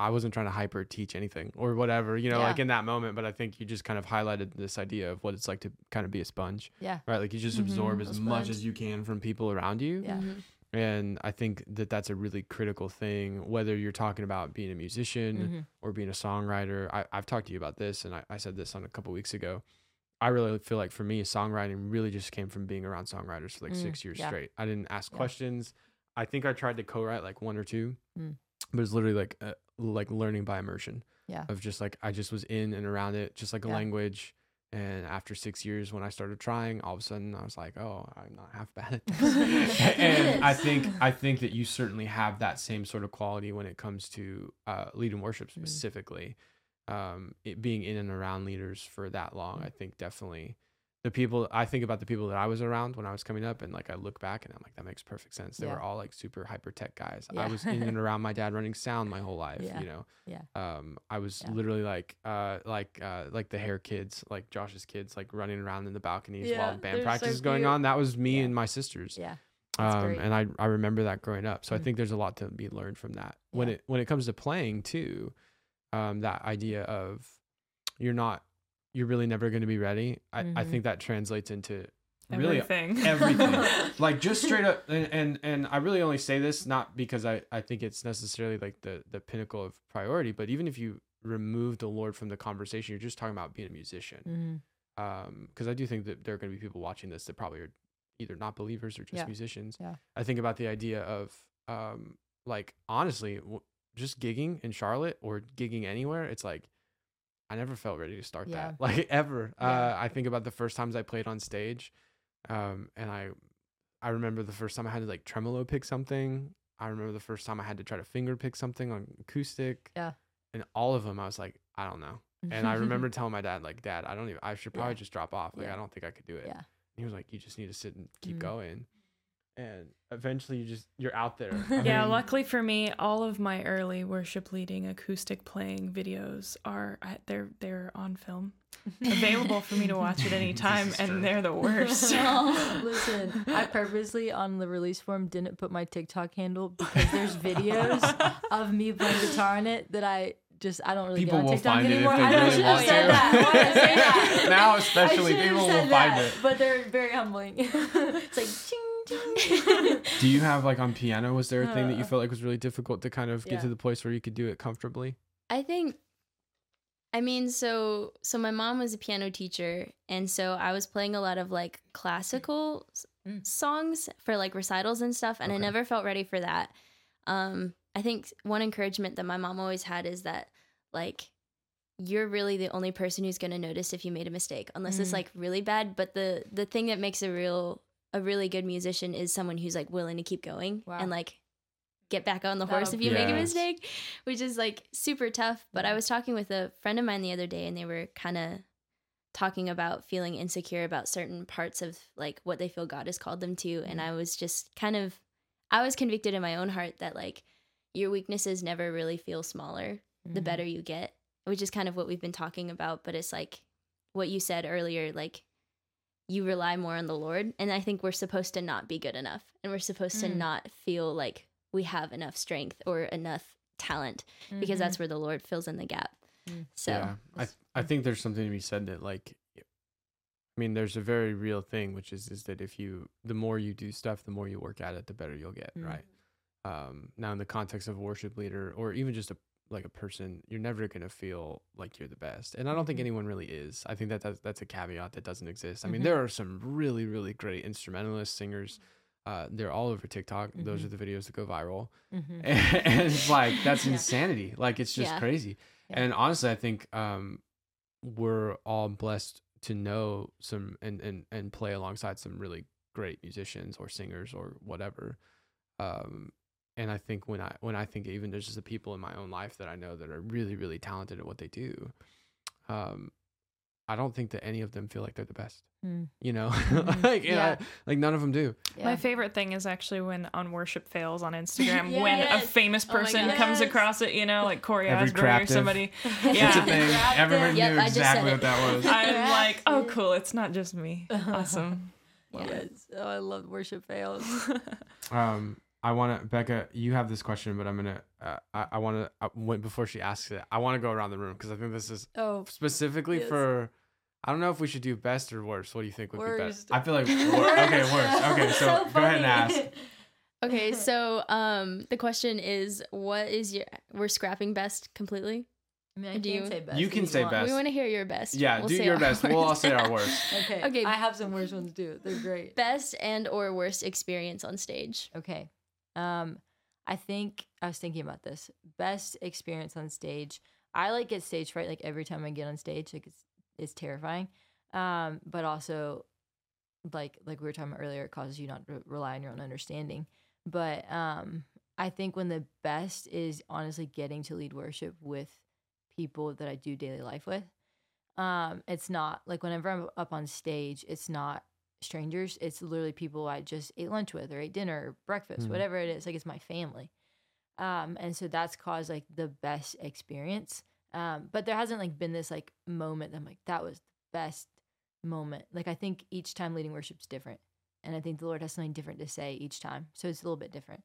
I wasn't trying to hyper teach anything or whatever, you know, Yeah. like in that moment. But I think you just kind of highlighted this idea of what it's like to kind of be a sponge, yeah. right? Like you just Mhm. absorb A as much as you can from people around you. Yeah. Mhm. And I think that that's a really critical thing, whether you're talking about being a musician Mhm. or being a songwriter. I, I've talked to you about this, and I, I said this on a couple weeks ago. I really feel like for me, songwriting really just came from being around songwriters for like Mm, six years yeah. straight. I didn't ask Yeah. questions. I think I tried to co-write like one or two, Mm. but it's literally like uh, like learning by immersion. Yeah. Of just like I just was in and around it, just like a Yeah. language. And after six years, when I started trying, all of a sudden I was like, "Oh, I'm not half bad *laughs* *laughs* at this." and I think I think that you certainly have that same sort of quality when it comes to uh, lead and worship Mm. specifically. Um, it being in and around leaders for that long, Mm. I think definitely the people I think about the people that I was around when I was coming up, and like I look back and I'm like, that makes perfect sense. They Yeah. were all like super hyper tech guys. Yeah. I was in and *laughs* around my dad running sound my whole life. Yeah. You know, Yeah. um, I was literally like, uh, like, uh, like the hair kids, like Josh's kids, like running around in the balconies while band practice so is going on. That was me and my sisters. Yeah. Um, great. and I, I remember that growing up. So I Mm. think there's a lot to be learned from that. When it when it comes to playing too, um, that idea of you're not you're really never going to be ready. I, I Mhm. think that translates into really Everything. *laughs* everything. *laughs* like just straight up and, and and I really only say this not because I I think it's necessarily like the the pinnacle of priority, but even if you remove the Lord from the conversation, you're just talking about being a musician. Mhm. Um, because I do think that there are going to be people watching this that probably are either not believers or just Yeah. musicians. Yeah. I think about the idea of um like honestly w- just gigging in Charlotte or gigging anywhere. It's like I never felt ready to start Yeah. that *laughs* like ever. Yeah. Uh, I think about the first times I played on stage, um, and I I remember the first time I had to like tremolo pick something. I remember the first time I had to try to finger pick something on acoustic. Yeah. And all of them, I was like, I don't know. And I remember *laughs* telling my dad, like, Dad, I don't even. I should probably Yeah. just drop off. Like. I don't think I could do it. Yeah. And he was like, You just need to sit and keep Mm. going. And eventually, you just you're out there. *laughs* yeah, mean, luckily for me, all of my early worship leading acoustic playing videos are they're they're on film, *laughs* available for me to watch at any time, is true. and they're the worst. *laughs* Listen, I purposely on the release form didn't put my TikTok handle because there's videos of me playing guitar in it that I just I don't really People get on will TikTok find it if anymore. they I know I really should have said to. that. Why did I say that? Now especially, people will said find that, it. But they're very humbling. it's like ching ching. *laughs* Do you have like on piano? Was there a thing that you Uh, felt like was really difficult to kind of get yeah. to the place where you could do it comfortably? I think I mean so so my mom was a piano teacher and so I was playing a lot of like classical Mm. songs for like recitals and stuff and I never felt ready for that. Um I think one encouragement that my mom always had is that like you're really the only person who's going to notice if you made a mistake unless it's Mm. like really bad but the the thing that makes a real a really good musician is someone who's like willing to keep going Wow. and like get back on the horse That'll if you make a mistake which is like super tough. But I was talking with a friend of mine the other day, and they were kind of talking about feeling insecure about certain parts of like what they feel God has called them to and I was just kind of I was convicted in my own heart that like your weaknesses never really feel smaller the Mhm. better you get, which is kind of what we've been talking about, but it's like what you said earlier like you rely more on the Lord and I think we're supposed to not be good enough and we're supposed to Mm. not feel like we have enough strength or enough talent because Mhm. that's where the Lord fills in the gap. Mm. So yeah, I I think there's something to be said that like, I mean, there's a very real thing which is is that if you the more you do stuff, the more you work at it, the better you'll get, Mm. right? Um, now in the context of a worship leader or even just a like a person, you're never gonna feel like you're the best, and I don't think Mhm. anyone really is. I think that that's, that's a caveat that doesn't exist. I mean, Mhm. there are some really really great instrumentalists, singers. Uh, they're all over TikTok. Those Mhm. are the videos that go viral, Mhm. *laughs* and it's like that's Yeah. insanity. Like it's just Yeah. crazy. Yeah. And honestly, I think um, we're all blessed to know some and, and and play alongside some really great musicians or singers or whatever. Um, and I think when I when I think even there's just the people in my own life that I know that are really really talented at what they do, um, I don't think that any of them feel like they're the best. Mm. You know, Mhm. *laughs* like and I- like none of them do. My favorite thing is actually when on worship fails on *laughs* Instagram when a Yes. famous Oh person God. comes Yes. across it, you know, like Cory Every Asbury or craptive. somebody. *laughs* It's Yeah. a thing. Grabbed Everyone. Yep, knew I exactly what that was. I'm like, oh, cool. It's not just me. Awesome. Love Yeah. it. Yes. Oh, I love worship fails. Um, I want to, Becca. You have this question, but I'm gonna. Uh, I, I want to. Uh, wait, before she asks it, I want to go around the room because I think this is Oh, specifically Yes. for. I don't know if we should do best or worst. What do you think would be best? I feel like wor- *laughs* okay, worst. Okay, so, go ahead and ask. *laughs* Okay, so um the question is what is your we're scrapping best completely? I mean, I Do can you- say best. You if can say want. best. We want to hear your best. Yeah, We'll do say your our best. We'll all say our worst. *laughs* Okay. Okay. I have some worst ones too. They're great. best and or worst experience on stage. Okay. Um, I think I was thinking about this. Best experience on stage. I like get stage fright like every time I get on stage. Like it's it's terrifying. Um, but also like like we were talking about earlier, it causes you not to rely on your own understanding. But um I think when the best is honestly getting to lead worship with people that I do daily life with. Um, it's not like whenever I'm up on stage, it's not strangers. It's literally people I just ate lunch with or ate dinner or breakfast, Mhm. whatever it is. Like it's my family. Um, and so that's caused like the best experience. Um, but there hasn't like been this like moment that I'm like, that was the best moment. Like I think each time leading worship's different. And I think the Lord has something different to say each time. So it's a little bit different.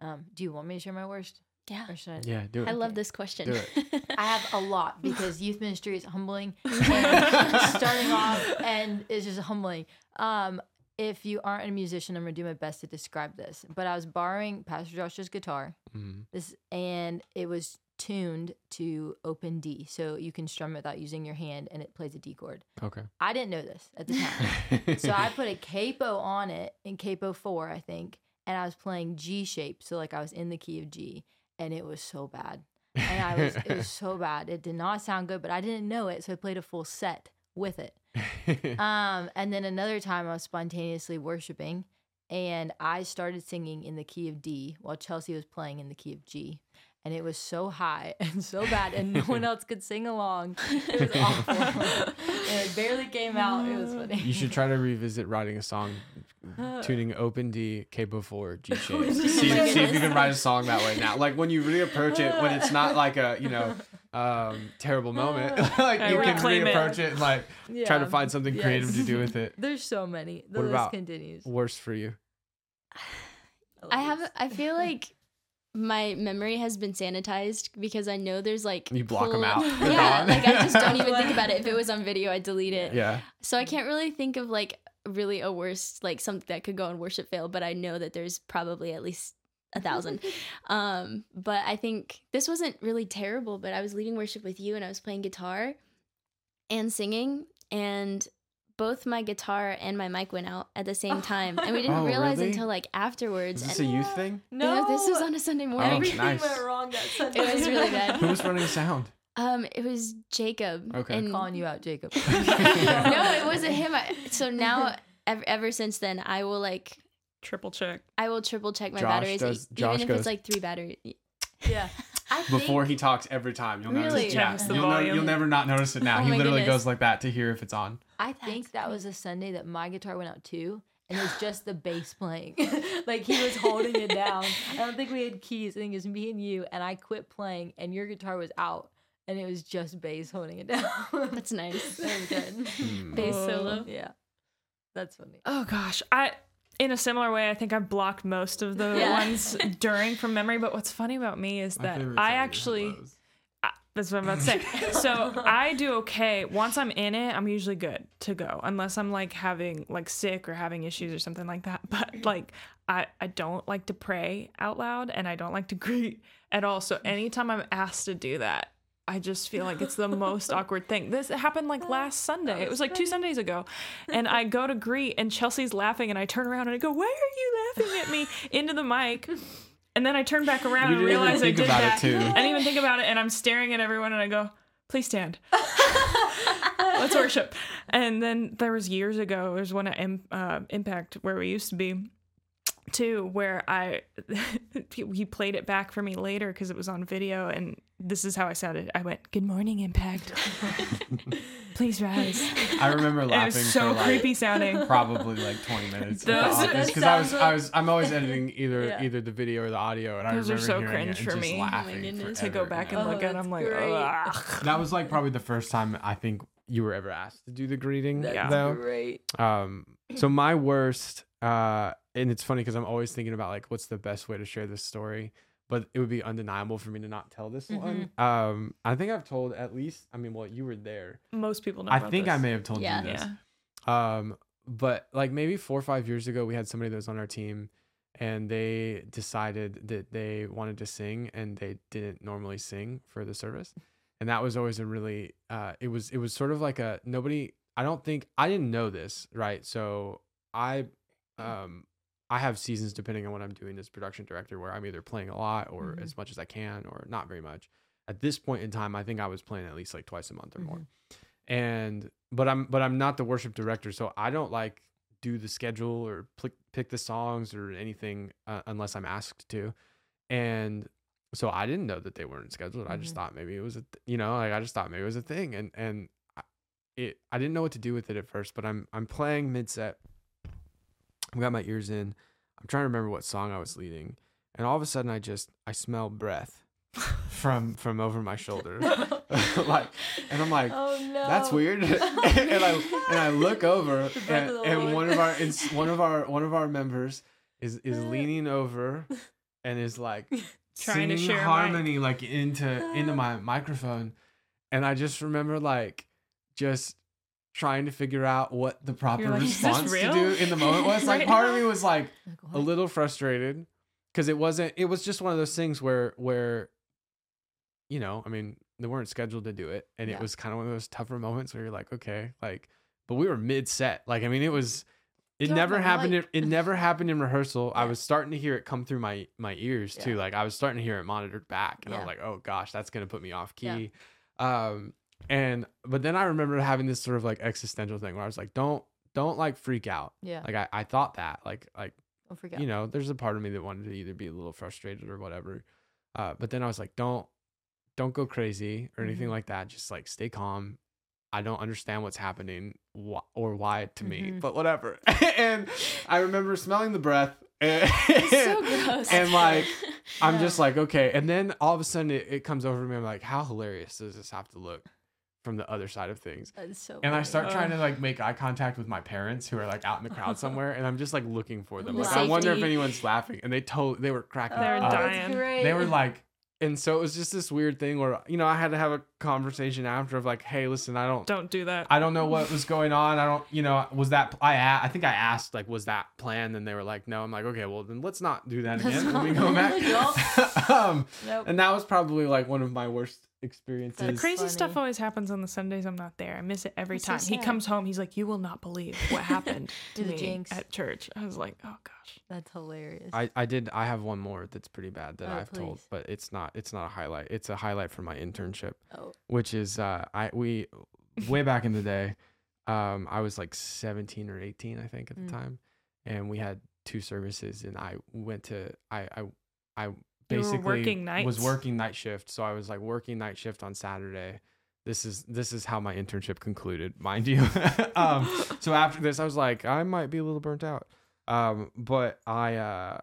Um, do you want me to share my worst? Yeah. Or should I? Yeah, do it. I love Okay. this question. Do it. *laughs* I have a lot because youth ministry is humbling. *laughs* And starting off and it's just humbling. Um, if you aren't a musician, I'm gonna do my best to describe this. But I was borrowing Pastor Josh's guitar. Mhm. This and it was tuned to open D, so you can strum it without using your hand, and it plays a D chord. Okay. I didn't know this at the time, *laughs* so I put a capo on it in capo four, I think, and I was playing G shape, so like I was in the key of G, and it was so bad and I was it was *laughs* so bad. It did not sound good, but I didn't know it, so I played a full set with it. *laughs* Um, and then another time I was spontaneously worshiping, and I started singing in the key of D while Chelsea was playing in the key of G. And it was so high *laughs* and so bad, and no one else could sing along. It was awful. and it barely came out. It was funny. you should try to revisit writing a song, tuning open D, capo four, G *laughs* shape. Oh, see, see if you *laughs* can write a song that way now. Like when you reapproach it, when it's not like a you know *laughs* um, terrible moment, like I you can reclaim it. reapproach it and like try to find something creative to do with it. There's so many. The What list about- continues. Worst for you. *sighs* I have. I feel like my memory has been sanitized because I know there's like You block cool- out. Yeah, like I just don't even think about it. If it was on video, I'd delete it. Yeah. So I can't really think of like really a worst like something that could go on worship fail, but I know that there's probably at least a thousand. *laughs* um, but I think this wasn't really terrible, but I was leading worship with you and I was playing guitar and singing and both my guitar and my mic went out at the same *laughs* time. And we didn't Oh, realize really? until like afterwards. Is this and a youth thing? no, this was on a Sunday morning. Everything nice. went wrong that Sunday. It was really *laughs* bad. Who was running sound? Um, it was Jacob. Okay. And calling you out, Jacob. *laughs* no, it wasn't him. I, so now, ever, ever since then, I will like, Triple check. I will triple check my Josh batteries, does- e- Josh even if goes- it's like three batteries. Yeah. *laughs* I before he talks every time. You'll Really? notice. Yeah, the you'll, know, you'll never not notice it now. Oh he literally goodness. goes like that to hear if it's on. I think that was a Sunday that my guitar went out too. And it was just the bass playing. *laughs* like he was holding it down. I don't think we had keys. I think it was me and you. And I quit playing and your guitar was out. And it was just bass holding it *laughs* down. That's nice. that was good. *laughs* Hmm. Bass Oh. solo. Yeah. That's funny. Oh gosh, I in a similar way, I think I've blocked most of the Yeah. ones during from memory. But what's funny about me is My that I actually I, that's what I'm about to say. *laughs* So I do okay. Once I'm in it, I'm usually good to go, unless I'm like having like sick or having issues or something like that. But like I I don't like to pray out loud and I don't like to greet at all. So anytime I'm asked to do that, I just feel like it's the *laughs* most awkward thing. This happened like last Sunday. It was like two Sundays ago. *laughs* And I go to greet and Chelsea's laughing and I turn around and I go, "Why are you laughing at me?" *laughs* into the mic. And then I turn back around You and realize I did it, that. too. I didn't even think about it, and I'm staring at everyone, and I go, "Please stand, let's worship." And then there was years ago. There's one at uh, Impact where we used to be, too, where I he played it back for me later because it was on video, and this is how I sounded. I went, "Good morning, Impact. *laughs* Please rise." I remember And it laughing was so for like creepy sounding. probably like 20 minutes Those- because I was sounds I was I'm always editing either Yeah. either the video or the audio and I Those are so hearing cringe it and for just me. Laughing goodness. To go back man. and Oh, look at, I'm like. Ugh. that was like probably the first time I think you were ever asked to do the greeting That's Yeah. though. great. Um, so my worst, uh, and it's funny because I'm always thinking about like what's the best way to share this story, but it would be undeniable for me to not tell this one. Um, I think I've told at least. I mean, well, you were there. Most people know. I about think I may have told Yeah. you this. Yeah. Um, but like maybe four or five years ago, we had somebody that was on our team, and they decided that they wanted to sing, and they didn't normally sing for the service, and that was always a really, uh, it was it was sort of like a nobody. I don't think I didn't know this, right? So I, um, I have seasons depending on what I'm doing as production director, where I'm either playing a lot or Mhm. as much as I can, or not very much. At this point in time, I think I was playing at least like twice a month or more and but i'm but i'm not the worship director so i don't like do the schedule or pick, pick the songs or anything uh, unless i'm asked to and so i didn't know that they weren't scheduled i just Mhm. thought maybe it was a th- you know like i just thought maybe it was a thing and and I- it i didn't know what to do with it at first but i'm i'm playing mid set i got my ears in. I'm trying to remember what song i was leading and all of a sudden i just i smell breath *laughs* from from over my shoulder. *laughs* Like and i'm like oh no. that's weird. *laughs* Oh, and I and I look over and, and one of our it's one of our one of our members is is uh. leaning over and is like Trying to share harmony like into into uh. my microphone. And I just remember like just trying to figure out what the proper like, response to do in the moment was. *laughs* Like Right part of me was like Like, a little frustrated because it wasn't it was just one of those things where where you know i mean they weren't scheduled to do it and Yeah. it was kind of one of those tougher moments where you're like okay like but we were mid set like i mean it was it Drop never happened in, it never *laughs* happened in rehearsal. I was starting to hear it come through my my ears too. Like i was starting to hear it monitored back and i Yeah. was like oh gosh that's gonna put me off Yeah. key. Um and but then i remember having this sort of like existential thing where i was like don't don't like freak out Yeah. like I, I thought that like like Don't forget. you know there's a part of me that wanted to either be a little frustrated or whatever uh, but then i was like don't don't go crazy or anything Mhm. like that just like stay calm i don't understand what's happening wh- or why to me Mhm. but whatever *laughs* and i remember smelling the breath and, *laughs* so *laughs* gross. and like i'm Yeah. just like okay and then all of a sudden it, it comes over me i'm like how hilarious does this have to look from the other side of things so. and I start trying to like make eye contact with my parents who are like out in the crowd *laughs* somewhere, and I'm just like looking for them. Like I wonder if anyone's laughing, and they told they were cracking They're up. dying. great. They were like, and so it was just this weird thing where you know I had to have a conversation after of like, hey, listen, I don't. Don't do that. I don't know what was going on. I don't, you know, was that I I think I asked like, was that planned? And they were like, no. I'm like, okay, well then let's not do that Let's again. Let me not- go back. *laughs* um, Nope. and that was probably like one of my worst the crazy funny. stuff always happens on the Sundays I'm not there. I miss it every That's so time. he comes home, he's like, "You will not believe what *laughs* happened to The me jinx. at church." I was like, "Oh gosh." That's hilarious. I, I did I have one more that's pretty bad that Oh, I've told, but it's not it's not a highlight. It's a highlight from my internship, oh. which is uh I we way back in the day, um I was like 17 or 18 I think at the Mm. time, and we had two services and I went to I I I You were basically working was working night shift. So I was like working night shift on Saturday. This is this is how my internship concluded, mind you. *laughs* um, so *laughs* after this, I was like, I might be a little burnt out. Um, but I uh,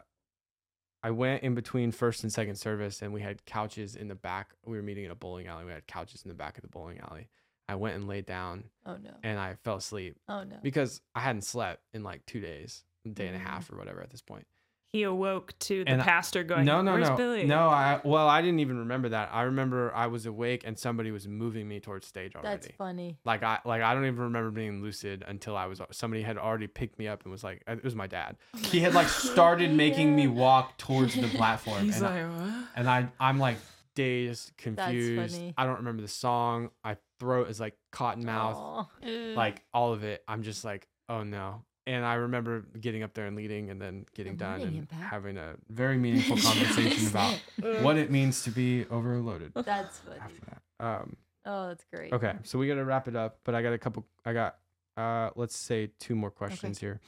I went in between first and second service, and we had couches in the back. We were meeting in a bowling alley. We had couches in the back of the bowling alley. I went and laid down, Oh no. and I fell asleep Oh no. because I hadn't slept in like two days, a day and a Mm. half or whatever at this point. He awoke to the And pastor going, no, no, Where's no, Billy? no. I well, I didn't even remember that. I remember I was awake and somebody was moving me towards stage already. That's funny. Like I like I don't even remember being lucid until I was somebody had already picked me up and was like uh, it was my dad. he had like started *laughs* making me walk towards the platform He's and, I, like, what? and I I'm like dazed, confused. funny. I don't remember the song. My throat is like cotton mouth Aw. like all of it i'm just like oh no and i remember getting up there and leading and then getting Good done and Impact. having a very meaningful *laughs* conversation about what it means to be overloaded *laughs* That's funny. after that um Oh, that's great. okay so we gotta wrap it up but i got a couple i got uh let's say two more questions here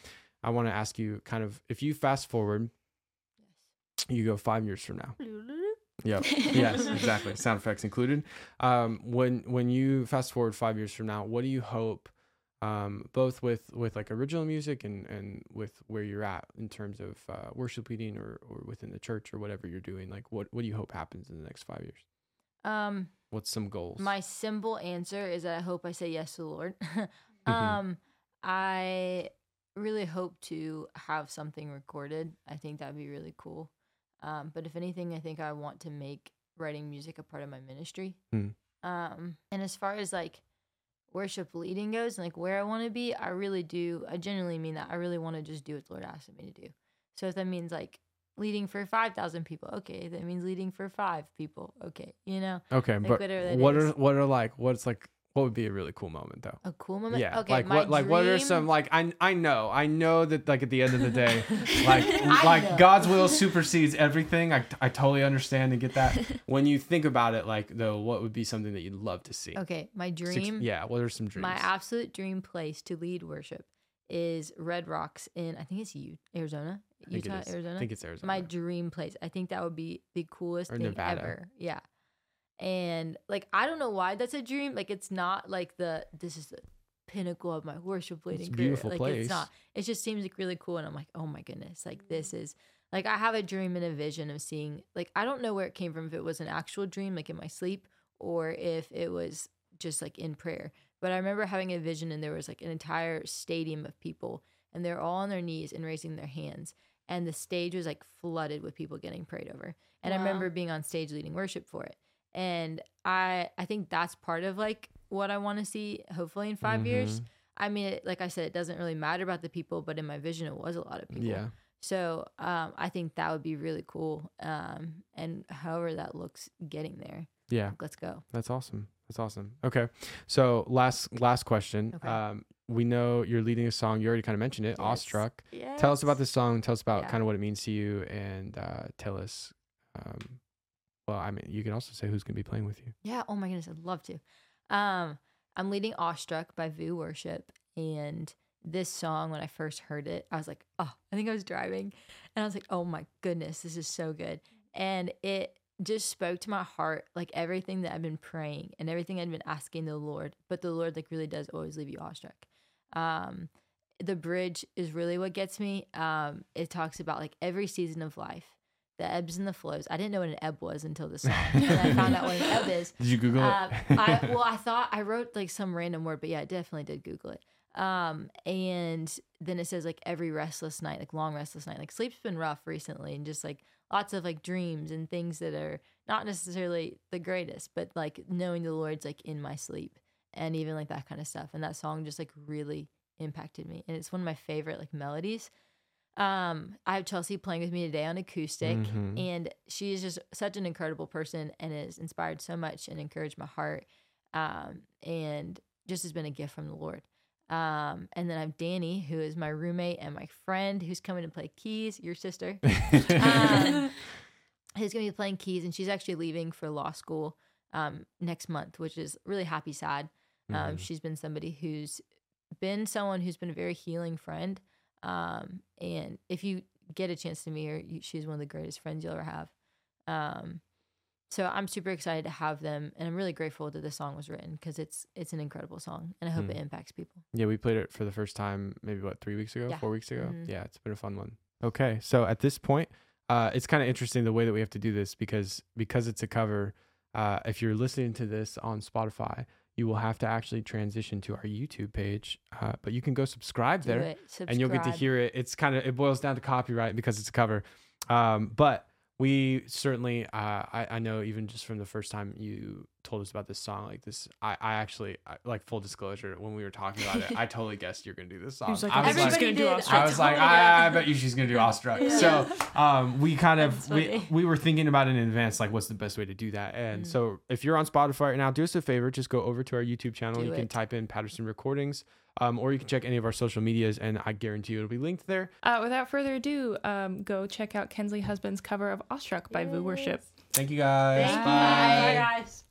i want to ask you kind of if you fast forward you go five years from now *laughs* Yep. yes, exactly. Sound effects included. Um, when when you fast forward five years from now, what do you hope, um, both with with like original music and and with where you're at in terms of uh, worship leading or or within the church or whatever you're doing? Like, what what do you hope happens in the next five years? Um, What's some goals? my simple answer is that I hope I say yes to the Lord. *laughs* Mm-hmm. um, I really hope to have something recorded. I think that'd be really cool. Um, but if anything, I think I want to make writing music a part of my ministry. Hmm. Um, and as far as like worship leading goes, and like where I want to be, I really do. I genuinely mean that. I really want to just do what the Lord asked me to do. So if that means like leading for five thousand people, okay. If that means leading for five people, okay. You know, okay, like but what is. are what are like what's like what would be a really cool moment though? a cool moment. Yeah, Okay. like what like what are dream- some like I I know I know that like at the end of the day *laughs* like I like know. God's will supersedes everything. I I totally understand and get that. *laughs* when you think about it, like though, what would be something that you'd love to see? Okay, my Six- dream. yeah. What are some dreams? My absolute dream place to lead worship is Red Rocks in I think it's U- Arizona, I think it Utah. Arizona. I think it's Arizona. my dream place. I think that would be the coolest Or thing Nevada. ever. Yeah. And like I don't know why that's a dream. Like it's not like the this is the pinnacle of my worship leading a career. beautiful like place. it's not. It just seems like really cool and I'm like, "Oh my goodness. Like mm. this is like I have a dream and a vision of seeing like I don't know where it came from if it was an actual dream like in my sleep or if it was just like in prayer. But I remember having a vision and there was like an entire stadium of people and they're all on their knees and raising their hands and the stage was like flooded with people getting prayed over. And I remember being on stage leading worship for it. And I I think that's part of like what I want to see hopefully in 5 years. Mhm. I mean, like I said, it doesn't really matter about the people, but in my vision, it was a lot of people. Yeah. So um, I think that would be really cool. Um, and however that looks, getting there, Yeah. let's go. That's awesome. That's awesome. Okay. So last last question. Okay. Um, we know you're leading a song. You already kind of mentioned it. Yes. Awestruck. Yes. Tell us about this song. Tell us about Yeah. kind of what it means to you, and uh, tell us. Um, well, I mean, you can also say who's going to be playing with you. Yeah. Oh my goodness, I'd love to. Um, I'm leading Awestruck by Vous Worship, and this song when I first heard it, I was like, oh, I think I was driving, and I was like, oh my goodness, this is so good, and it just spoke to my heart, like everything that I've been praying and everything I'd been asking the Lord, but the Lord like really does always leave you awestruck. Um, the bridge is really what gets me. Um, it talks about like every season of life. The ebbs and the flows. I didn't know what an ebb was until this song. *laughs* and I found out what an ebb is. Did you Google Um, it? I, *laughs* well, I thought I wrote like some random word, but yeah, I definitely did Google it. Um, and then it says like every restless night, like long restless night. Like sleep's been rough recently, and just like lots of like dreams and things that are not necessarily the greatest, but like knowing the Lord's like in my sleep and even like that kind of stuff. And that song just like really impacted me, and it's one of my favorite like melodies. Um, I have Chelsea playing with me today on acoustic, Mhm. and she is just such an incredible person and has inspired so much and encouraged my heart. Um, and just has been a gift from the Lord. Um, and then I have Danny, who is my roommate and my friend, who's coming to play keys. Your sister, *laughs* um, who's going to be playing keys, and she's actually leaving for law school um, next month, which is really happy, sad. Um, Mhm. she's been somebody who's been someone who's been a very healing friend. Um, and if you get a chance to meet her, you, she's one of the greatest friends you'll ever have. Um, so I'm super excited to have them, and I'm really grateful that the song was written because it's it's an incredible song, and I hope Mm. it impacts people. Yeah, we played it for the first time maybe what three weeks ago, Yeah. four weeks ago. Mhm. Yeah, it's been a fun one. Okay, so at this point, uh, it's kind of interesting the way that we have to do this because because it's a cover. Uh, if you're listening to this on Spotify, you will have to actually transition to our YouTube page, uh, but you can go subscribe Do there. it, and you'll get to hear it. It's kind of it boils down to copyright because it's a cover. Um, but we certainly, uh, I, I know even just from the first time you told us about this song, like this, I, I actually I, like full disclosure when we were talking about it, I *laughs* totally guessed you're gonna do this song. was like, I was like, gonna do. Awestruck. I was like, I, I bet you she's gonna do awestruck. Yeah. So um, we kind of we, we were thinking about it in advance, like what's the best way to do that. And Mm. so if you're on Spotify right now, do us a favor, just go over to our YouTube channel. Do you can type in Patterson Recordings, um, or you can check any of our social medias, and I guarantee you it'll be linked there. Uh, without further ado, um, go check out Kensley Husband's cover of Awestruck by Vous Worship. Thank you guys. Thank you. Bye. Bye, guys.